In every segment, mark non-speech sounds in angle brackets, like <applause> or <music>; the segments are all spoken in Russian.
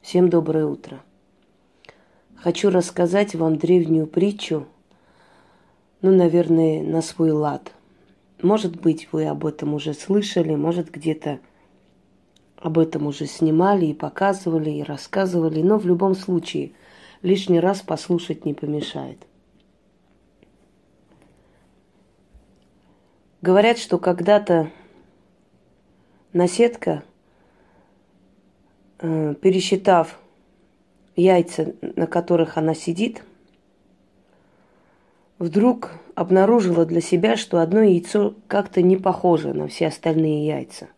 Всем доброе утро. Хочу рассказать вам древнюю притчу, ну, наверное, на свой лад. Может быть, вы об этом уже слышали, может, где-то об этом уже снимали и показывали, и рассказывали, но в любом случае лишний раз послушать не помешает. Говорят, что когда-то наседка, пересчитав яйца, на которых она сидит, вдруг обнаружила для себя, что одно яйцо как-то не похоже на все остальные яйца,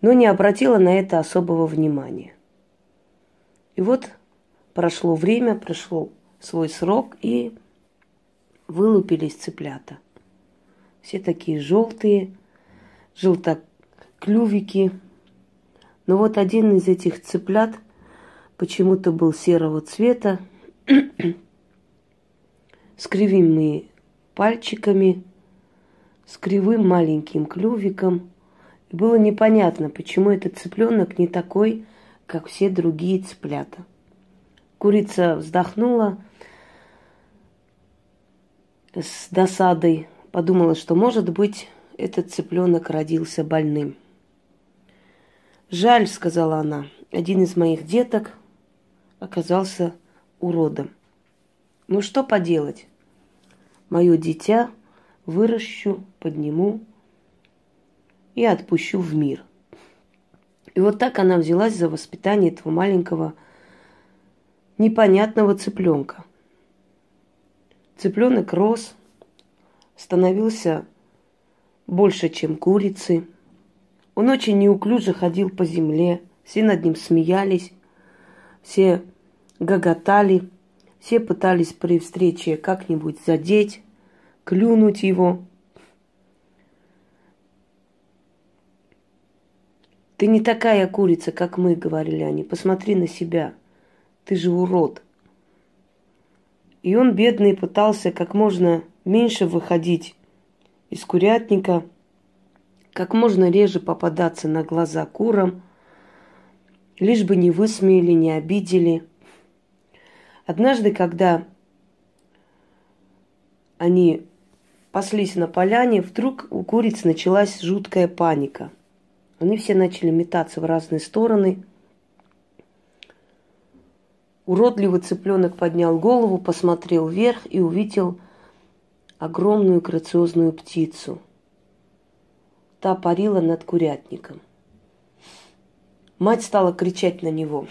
но не обратила на это особого внимания. И вот прошло время, прошло свой срок, и вылупились цыплята – все такие желтые, желтоклювики. Но вот один из этих цыплят почему-то был серого цвета, <clears throat> с кривыми пальчиками, с кривым маленьким клювиком. И было непонятно, почему этот цыпленок не такой, как все другие цыплята. Курица вздохнула с досадой, подумала, что, может быть, этот цыпленок родился больным. «Жаль», — сказала она, — «один из моих деток оказался уродом. Ну что поделать? Мое дитя выращу, подниму и отпущу в мир». И вот так она взялась за воспитание этого маленького непонятного цыпленка. Цыпленок рос, становился больше, чем курицы. Он очень неуклюже ходил по земле, все над ним смеялись, все гоготали, все пытались при встрече как-нибудь задеть, клюнуть его. Ты не такая курица, как мы, говорили они. Посмотри на себя. Ты же урод. И он, бедный, пытался как можно меньше выходить из курятника, как можно реже попадаться на глаза курам, лишь бы не высмеяли, не обидели. Однажды, когда они паслись на поляне, вдруг у куриц началась жуткая паника. Они все начали метаться в разные стороны. Уродливый цыпленок поднял голову, посмотрел вверх и увидел – огромную грациозную птицу. Та парила над курятником. Мать стала кричать на него.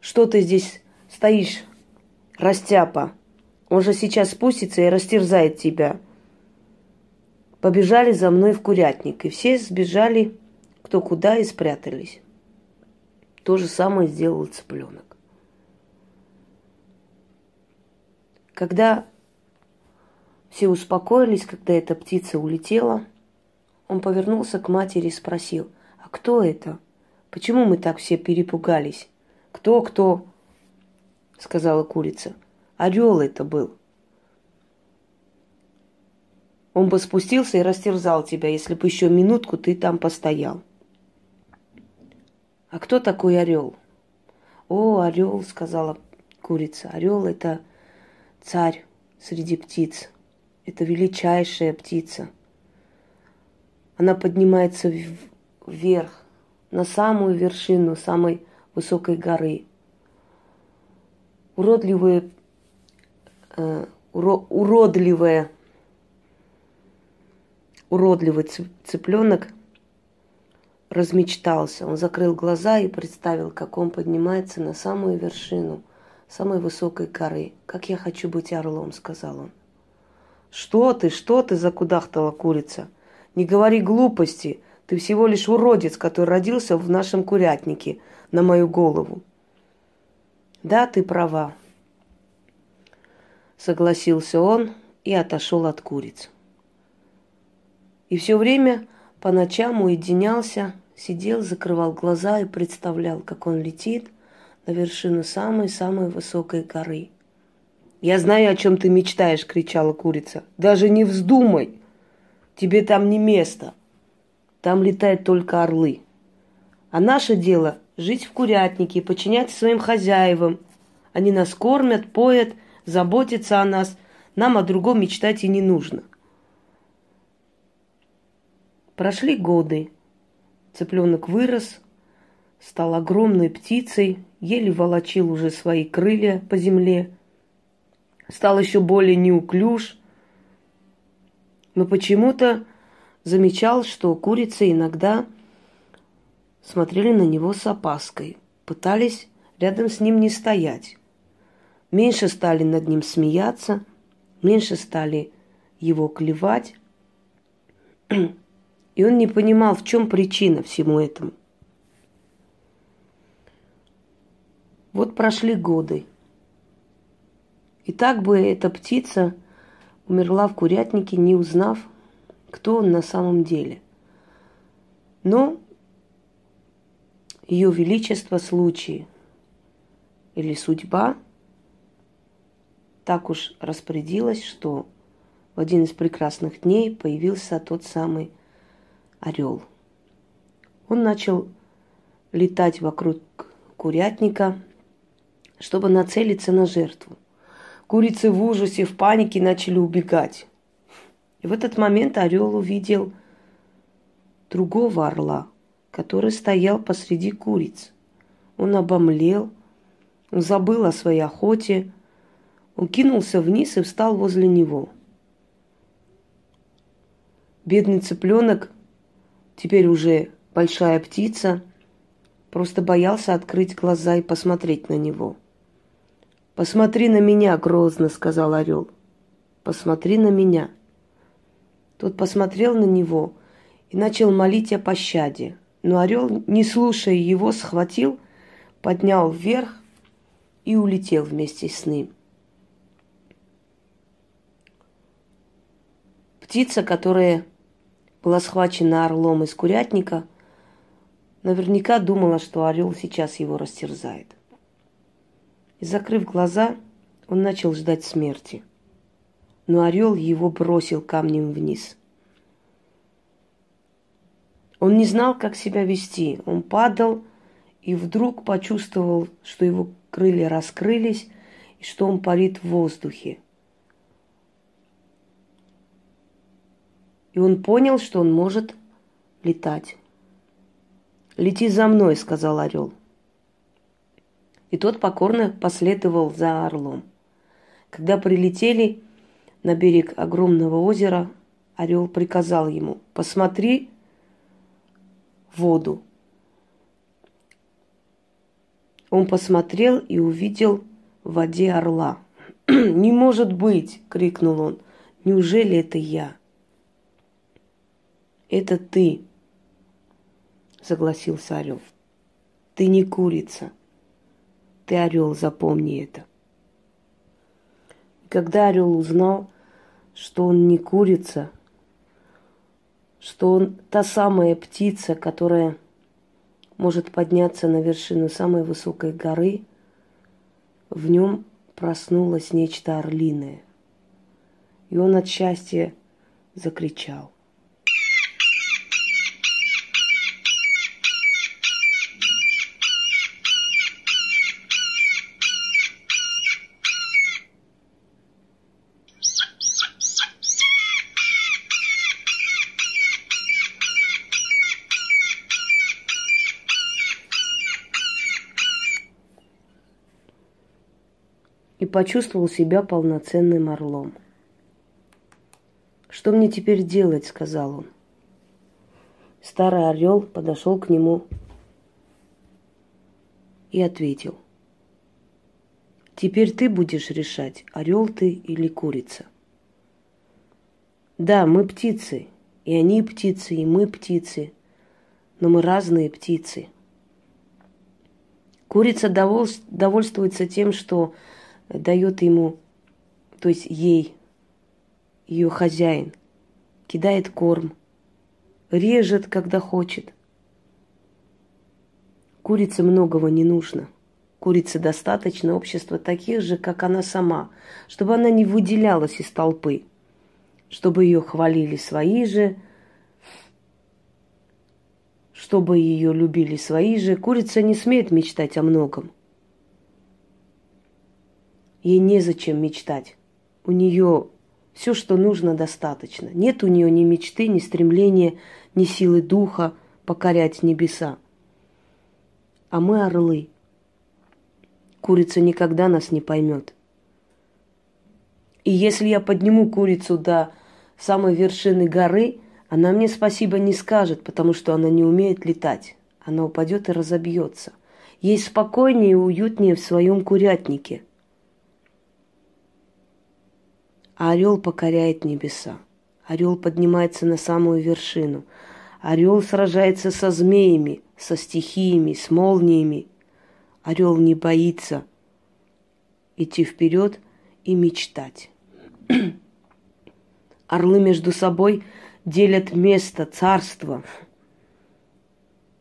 «Что ты здесь стоишь, растяпа? Он же сейчас спустится и растерзает тебя». Побежали за мной в курятник, и все сбежали кто куда и спрятались. То же самое сделал цыпленок. Когда все успокоились, когда эта птица улетела, он повернулся к матери и спросил, а кто это? Почему мы так все перепугались? Кто, кто? Сказала курица. Орел это был. Он бы спустился и растерзал тебя, если бы еще минутку ты там постоял. А кто такой орел? О, орел, сказала курица. Орел это царь среди птиц. Это величайшая птица. Она поднимается вверх, на самую вершину самой высокой горы. Уродливые, э, уро, уродливая, уродливый цыпленок размечтался. Он закрыл глаза и представил, как он поднимается на самую вершину – самой высокой горы. Как я хочу быть орлом, сказал он. Что ты, что ты, закудахтала курица? Не говори глупости. Ты всего лишь уродец, который родился в нашем курятнике на мою голову. Да, ты права. Согласился он и отошел от куриц. И все время по ночам уединялся, сидел, закрывал глаза и представлял, как он летит – на вершину самой-самой высокой горы. «Я знаю, о чем ты мечтаешь!» — кричала курица. «Даже не вздумай! Тебе там не место. Там летают только орлы. А наше дело жить в курятнике, подчиняться своим хозяевам. Они нас кормят, поят, заботятся о нас. Нам о другом мечтать и не нужно. Прошли годы. Цыпленок вырос, стал огромной птицей, еле волочил уже свои крылья по земле, стал еще более неуклюж. Но почему-то замечал, что курицы иногда смотрели на него с опаской, пытались рядом с ним не стоять. Меньше стали над ним смеяться, меньше стали его клевать. И он не понимал, в чем причина всему этому. Вот прошли годы. И так бы эта птица умерла в курятнике, не узнав, кто он на самом деле. Но ее величество случаи или судьба так уж распорядилась, что в один из прекрасных дней появился тот самый орел. Он начал летать вокруг курятника, чтобы нацелиться на жертву. Курицы в ужасе, в панике начали убегать. И в этот момент орел увидел другого орла, который стоял посреди куриц. Он обомлел, он забыл о своей охоте, он кинулся вниз и встал возле него. Бедный цыпленок, теперь уже большая птица, просто боялся открыть глаза и посмотреть на него – «Посмотри на меня, грозно», — сказал орел. «Посмотри на меня». Тот посмотрел на него и начал молить о пощаде. Но орел, не слушая его, схватил, поднял вверх и улетел вместе с ним. Птица, которая была схвачена орлом из курятника, наверняка думала, что орел сейчас его растерзает. И закрыв глаза, он начал ждать смерти. Но орел его бросил камнем вниз. Он не знал, как себя вести. Он падал и вдруг почувствовал, что его крылья раскрылись и что он парит в воздухе. И он понял, что он может летать. «Лети за мной», — сказал орел. И тот покорно последовал за орлом. Когда прилетели на берег огромного озера, орел приказал ему, посмотри воду. Он посмотрел и увидел в воде орла. «Не может быть!» — крикнул он. «Неужели это я?» «Это ты!» — согласился орел. «Ты не курица!» Ты орел, запомни это. когда орел узнал, что он не курица, что он та самая птица, которая может подняться на вершину самой высокой горы, в нем проснулось нечто орлиное. И он от счастья закричал. И почувствовал себя полноценным орлом. «Что мне теперь делать?» – сказал он. Старый орел подошел к нему и ответил. «Теперь ты будешь решать, орел ты или курица». «Да, мы птицы, и они птицы, и мы птицы, но мы разные птицы». Курица довольствуется тем, что дает ему, то есть ей, ее хозяин, кидает корм, режет, когда хочет. Курице многого не нужно. Курице достаточно общества таких же, как она сама, чтобы она не выделялась из толпы, чтобы ее хвалили свои же, чтобы ее любили свои же, курица не смеет мечтать о многом. Ей незачем мечтать. У нее все, что нужно, достаточно. Нет у нее ни мечты, ни стремления, ни силы духа покорять небеса. А мы орлы. Курица никогда нас не поймет. И если я подниму курицу до самой вершины горы, она мне спасибо не скажет, потому что она не умеет летать. Она упадет и разобьется. Ей спокойнее и уютнее в своем курятнике. А орел покоряет небеса. Орел поднимается на самую вершину. Орел сражается со змеями, со стихиями, с молниями. Орел не боится идти вперед и мечтать. <clears throat> Орлы между собой делят место, царство.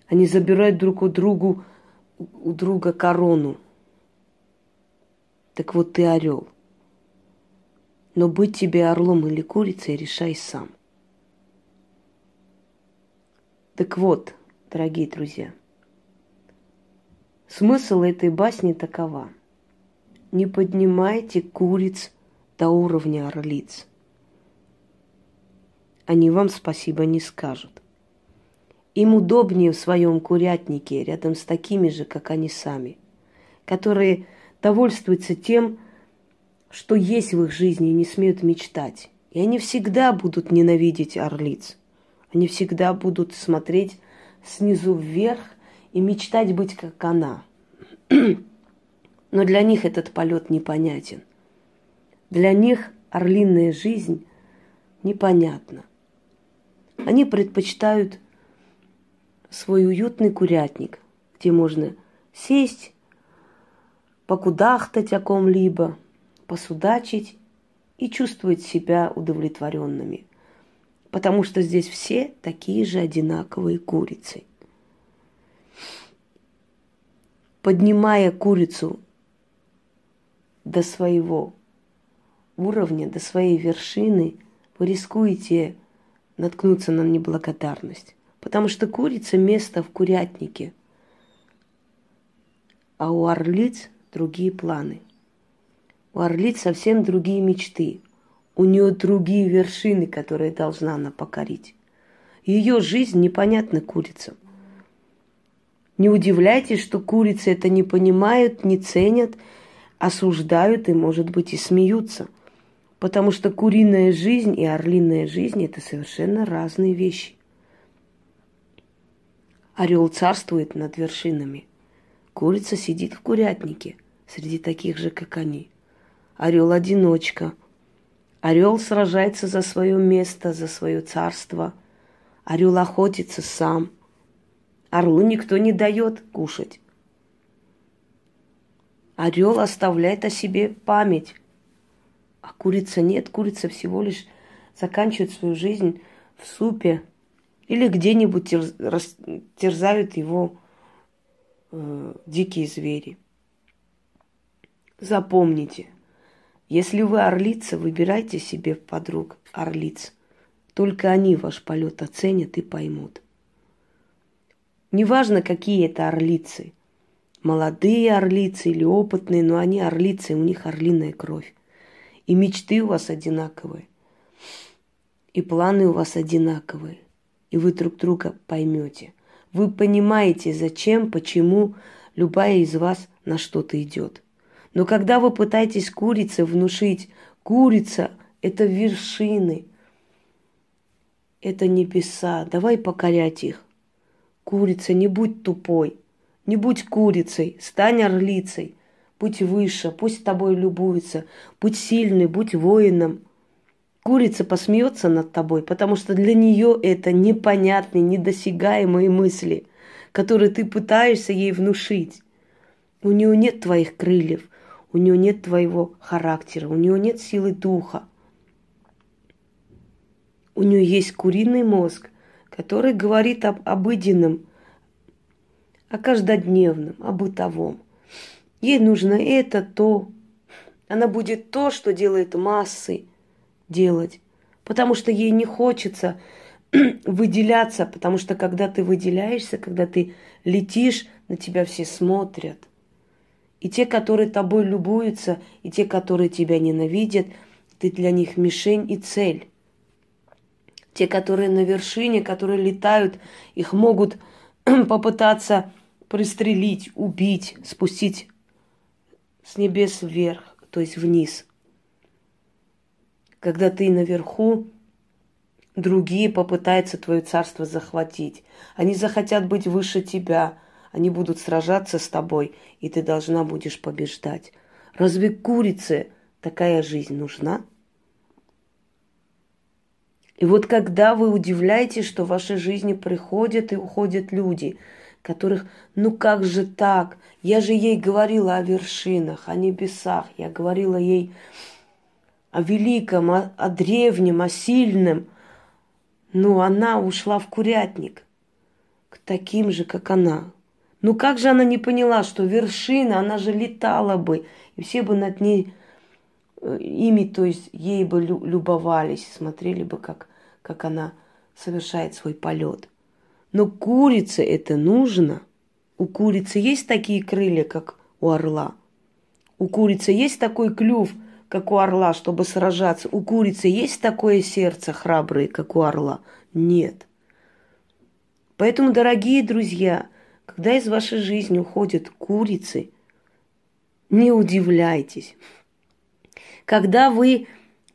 Они забирают друг у другу у друга корону. Так вот ты орел. Но быть тебе орлом или курицей решай сам. Так вот, дорогие друзья, смысл этой басни такова. Не поднимайте куриц до уровня орлиц – они вам спасибо не скажут. Им удобнее в своем курятнике рядом с такими же, как они сами, которые довольствуются тем, что есть в их жизни и не смеют мечтать. И они всегда будут ненавидеть орлиц. Они всегда будут смотреть снизу вверх и мечтать быть как она. Но для них этот полет непонятен. Для них орлиная жизнь непонятна. Они предпочитают свой уютный курятник, где можно сесть, покудахтать о ком-либо, посудачить и чувствовать себя удовлетворенными. Потому что здесь все такие же одинаковые курицы. Поднимая курицу до своего уровня, до своей вершины, вы рискуете наткнуться на неблагодарность. Потому что курица место в курятнике, а у орлиц другие планы. У орлиц совсем другие мечты. У нее другие вершины, которые должна она покорить. Ее жизнь непонятна курицам. Не удивляйтесь, что курицы это не понимают, не ценят, осуждают и, может быть, и смеются – Потому что куриная жизнь и орлиная жизнь – это совершенно разные вещи. Орел царствует над вершинами. Курица сидит в курятнике среди таких же, как они. Орел одиночка. Орел сражается за свое место, за свое царство. Орел охотится сам. Орлу никто не дает кушать. Орел оставляет о себе память. А курица нет, курица всего лишь заканчивает свою жизнь в супе или где-нибудь терз, терзают его э, дикие звери. Запомните, если вы орлица, выбирайте себе подруг орлиц. Только они ваш полет оценят и поймут. Неважно, какие это орлицы. Молодые орлицы или опытные, но они орлицы, у них орлиная кровь. И мечты у вас одинаковые. И планы у вас одинаковые. И вы друг друга поймете. Вы понимаете, зачем, почему любая из вас на что-то идет. Но когда вы пытаетесь курице внушить, курица – это вершины, это небеса, давай покорять их. Курица, не будь тупой, не будь курицей, стань орлицей – Будь выше, пусть тобой любуется. Будь сильный, будь воином. Курица посмеется над тобой, потому что для нее это непонятные, недосягаемые мысли, которые ты пытаешься ей внушить. У нее нет твоих крыльев, у нее нет твоего характера, у нее нет силы духа. У нее есть куриный мозг, который говорит об обыденном, о каждодневном, о бытовом. Ей нужно это, то. Она будет то, что делает массы делать. Потому что ей не хочется <clears throat> выделяться, потому что когда ты выделяешься, когда ты летишь, на тебя все смотрят. И те, которые тобой любуются, и те, которые тебя ненавидят, ты для них мишень и цель. Те, которые на вершине, которые летают, их могут <clears throat> попытаться пристрелить, убить, спустить с небес вверх, то есть вниз. Когда ты наверху, другие попытаются твое царство захватить. Они захотят быть выше тебя, они будут сражаться с тобой, и ты должна будешь побеждать. Разве курице такая жизнь нужна? И вот когда вы удивляетесь, что в вашей жизни приходят и уходят люди, которых, ну как же так? Я же ей говорила о вершинах, о небесах, я говорила ей о великом, о, о древнем, о сильном. Но она ушла в курятник к таким же, как она. Ну как же она не поняла, что вершина, она же летала бы, и все бы над ней э, ими, то есть ей бы любовались, смотрели бы, как, как она совершает свой полет. Но курице это нужно. У курицы есть такие крылья, как у орла. У курицы есть такой клюв, как у орла, чтобы сражаться. У курицы есть такое сердце храброе, как у орла? Нет. Поэтому, дорогие друзья, когда из вашей жизни уходят курицы, не удивляйтесь. Когда вы,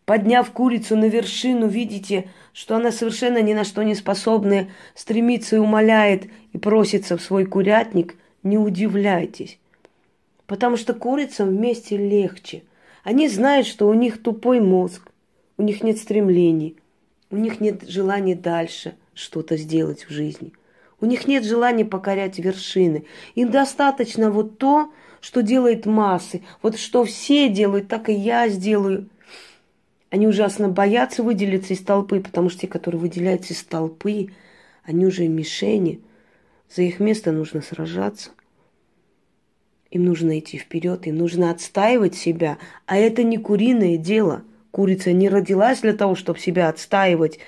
подняв курицу на вершину, видите, что она совершенно ни на что не способная, стремится и умоляет и просится в свой курятник, не удивляйтесь. Потому что курицам вместе легче. Они знают, что у них тупой мозг, у них нет стремлений, у них нет желания дальше что-то сделать в жизни. У них нет желания покорять вершины. Им достаточно вот то, что делает массы. Вот что все делают, так и я сделаю. Они ужасно боятся выделиться из толпы, потому что те, которые выделяются из толпы, они уже мишени. За их место нужно сражаться. Им нужно идти вперед, им нужно отстаивать себя. А это не куриное дело. Курица не родилась для того, чтобы себя отстаивать,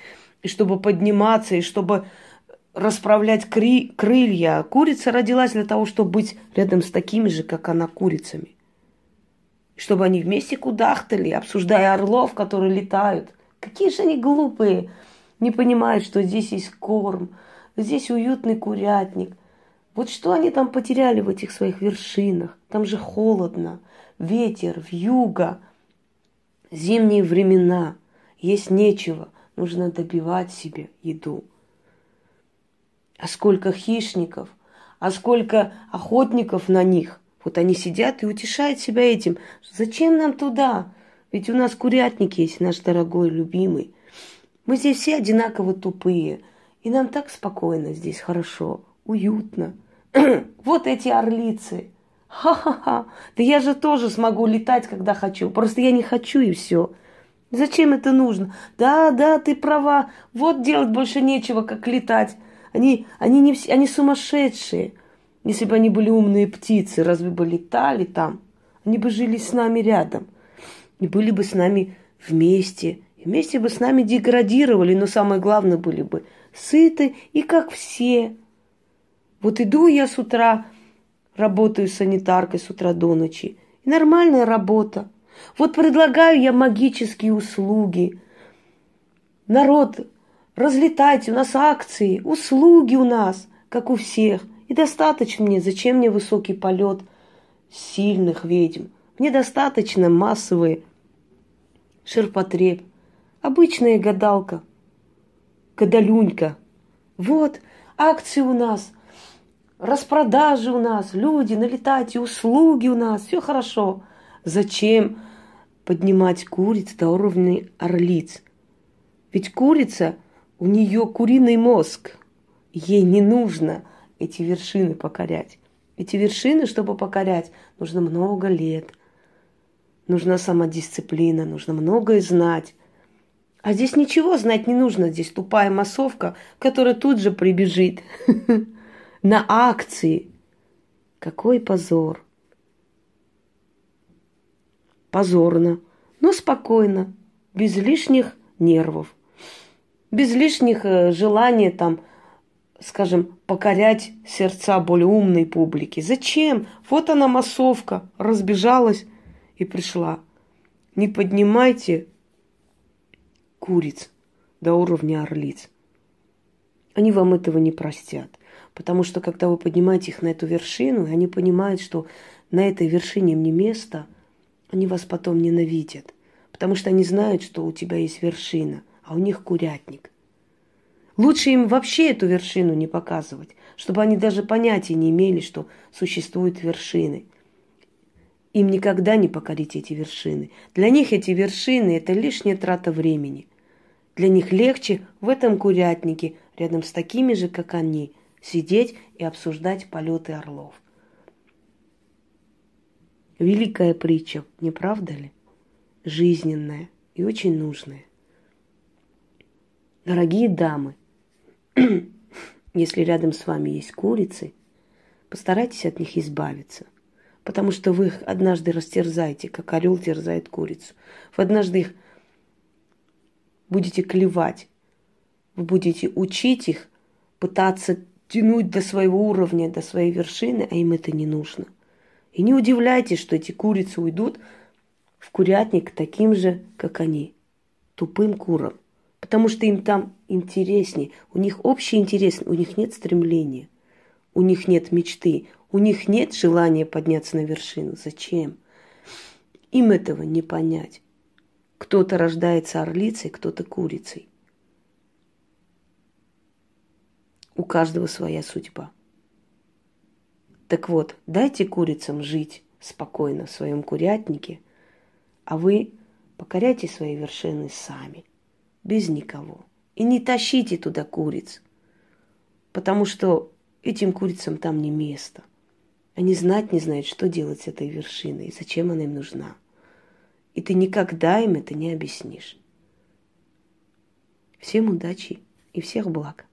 и чтобы подниматься, и чтобы расправлять кри- крылья. Курица родилась для того, чтобы быть рядом с такими же, как она, курицами. Чтобы они вместе кудахтали, обсуждая орлов, которые летают. Какие же они глупые. Не понимают, что здесь есть корм, здесь уютный курятник, вот что они там потеряли в этих своих вершинах? Там же холодно, ветер, вьюга, зимние времена, есть нечего, нужно добивать себе еду. А сколько хищников, а сколько охотников на них. Вот они сидят и утешают себя этим. Зачем нам туда? Ведь у нас курятник есть, наш дорогой, любимый. Мы здесь все одинаково тупые. И нам так спокойно здесь, хорошо уютно. <clears throat> вот эти орлицы. Ха-ха-ха. Да я же тоже смогу летать, когда хочу. Просто я не хочу и все. Зачем это нужно? Да, да, ты права. Вот делать больше нечего, как летать. Они, они, не все, они сумасшедшие. Если бы они были умные птицы, разве бы летали там? Они бы жили с нами рядом. И были бы с нами вместе. И вместе бы с нами деградировали, но самое главное, были бы сыты и как все. Вот иду я с утра, работаю санитаркой с утра до ночи. И нормальная работа. Вот предлагаю я магические услуги. Народ, разлетайте, у нас акции, услуги у нас, как у всех. И достаточно мне, зачем мне высокий полет сильных ведьм? Мне достаточно массовый ширпотреб, обычная гадалка, гадалюнька. Вот, акции у нас – распродажи у нас, люди, налетайте, услуги у нас, все хорошо. Зачем поднимать куриц до уровня орлиц? Ведь курица, у нее куриный мозг. Ей не нужно эти вершины покорять. Эти вершины, чтобы покорять, нужно много лет. Нужна самодисциплина, нужно многое знать. А здесь ничего знать не нужно. Здесь тупая массовка, которая тут же прибежит. <laughs> на акции. Какой позор. Позорно, но спокойно, без лишних нервов. Без лишних э, желаний там, скажем, покорять сердца более умной публики. Зачем? Вот она массовка, разбежалась и пришла. Не поднимайте куриц до уровня орлиц. Они вам этого не простят. Потому что когда вы поднимаете их на эту вершину, они понимают, что на этой вершине им не место, они вас потом ненавидят. Потому что они знают, что у тебя есть вершина, а у них курятник. Лучше им вообще эту вершину не показывать, чтобы они даже понятия не имели, что существуют вершины. Им никогда не покорить эти вершины. Для них эти вершины – это лишняя трата времени. Для них легче в этом курятнике, рядом с такими же, как они, сидеть и обсуждать полеты орлов. Великая притча, не правда ли? Жизненная и очень нужная. Дорогие дамы, <clears throat> если рядом с вами есть курицы, постарайтесь от них избавиться. Потому что вы их однажды растерзаете, как орел терзает курицу. Вы однажды их будете клевать. Вы будете учить их, пытаться тянуть до своего уровня, до своей вершины, а им это не нужно. И не удивляйтесь, что эти курицы уйдут в курятник таким же, как они, тупым куром. Потому что им там интереснее, у них общий интерес, у них нет стремления, у них нет мечты, у них нет желания подняться на вершину. Зачем? Им этого не понять. Кто-то рождается орлицей, кто-то курицей. У каждого своя судьба. Так вот, дайте курицам жить спокойно в своем курятнике, а вы покоряйте свои вершины сами, без никого. И не тащите туда куриц, потому что этим курицам там не место. Они знать не знают, что делать с этой вершиной и зачем она им нужна. И ты никогда им это не объяснишь. Всем удачи и всех благ.